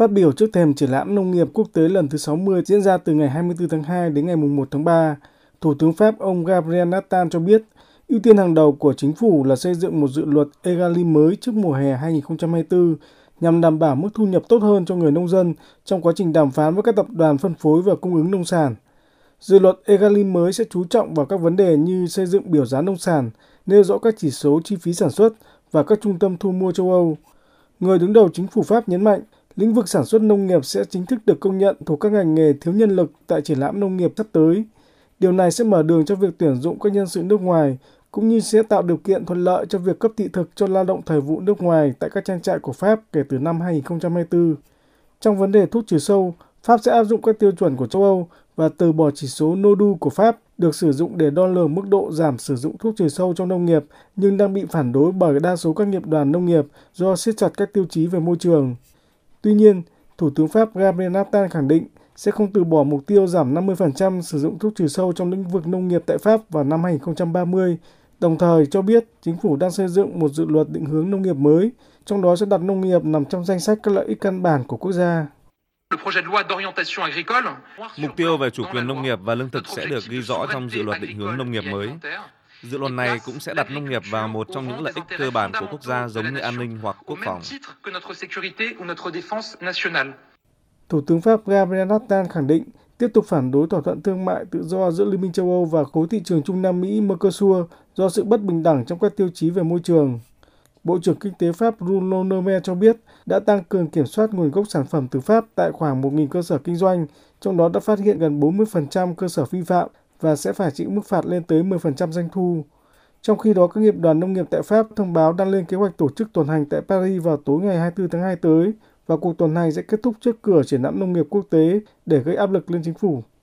Phát biểu trước thềm triển lãm nông nghiệp quốc tế lần thứ 60 diễn ra từ ngày 24 tháng 2 đến ngày 1 tháng 3, Thủ tướng Pháp ông Gabriel Attal cho biết ưu tiên hàng đầu của chính phủ là xây dựng một dự luật EGalim mới trước mùa hè 2024 nhằm đảm bảo mức thu nhập tốt hơn cho người nông dân trong quá trình đàm phán với các tập đoàn phân phối và cung ứng nông sản. Dự luật EGalim mới sẽ chú trọng vào các vấn đề như xây dựng biểu giá nông sản, nêu rõ các chỉ số chi phí sản xuất và các trung tâm thu mua châu Âu. Người đứng đầu chính phủ Pháp nhấn mạnh, lĩnh vực sản xuất nông nghiệp sẽ chính thức được công nhận thuộc các ngành nghề thiếu nhân lực tại triển lãm nông nghiệp sắp tới. Điều này sẽ mở đường cho việc tuyển dụng các nhân sự nước ngoài, cũng như sẽ tạo điều kiện thuận lợi cho việc cấp thị thực cho lao động thời vụ nước ngoài tại các trang trại của Pháp kể từ năm 2024. Trong vấn đề thuốc trừ sâu, Pháp sẽ áp dụng các tiêu chuẩn của châu Âu và từ bỏ chỉ số NODU của Pháp được sử dụng để đo lường mức độ giảm sử dụng thuốc trừ sâu trong nông nghiệp nhưng đang bị phản đối bởi đa số các nghiệp đoàn nông nghiệp do siết chặt các tiêu chí về môi trường. Tuy nhiên, Thủ tướng Pháp Gabriel Attal khẳng định sẽ không từ bỏ mục tiêu giảm 50% sử dụng thuốc trừ sâu trong lĩnh vực nông nghiệp tại Pháp vào năm 2030, đồng thời cho biết chính phủ đang xây dựng một dự luật định hướng nông nghiệp mới, trong đó sẽ đặt nông nghiệp nằm trong danh sách các lợi ích căn bản của quốc gia. Mục tiêu về chủ quyền nông nghiệp và lương thực sẽ được ghi rõ trong dự luật định hướng nông nghiệp mới. Dự luật này cũng sẽ đặt nông nghiệp vào một trong những lợi ích cơ bản của quốc gia giống như an ninh hoặc quốc phòng. Thủ tướng Pháp Gabriel Attal khẳng định tiếp tục phản đối thỏa thuận thương mại tự do giữa Liên minh châu Âu và khối thị trường Trung Nam Mỹ Mercosur do sự bất bình đẳng trong các tiêu chí về môi trường. Bộ trưởng Kinh tế Pháp Bruno Le Maire cho biết đã tăng cường kiểm soát nguồn gốc sản phẩm từ Pháp tại khoảng 1.000 cơ sở kinh doanh, trong đó đã phát hiện gần 40% cơ sở vi phạm và sẽ phải chịu mức phạt lên tới 10% doanh thu. Trong khi đó, các nghiệp đoàn nông nghiệp tại Pháp thông báo đang lên kế hoạch tổ chức tuần hành tại Paris vào tối ngày 24 tháng 2 tới và cuộc tuần hành sẽ kết thúc trước cửa triển lãm nông nghiệp quốc tế để gây áp lực lên chính phủ.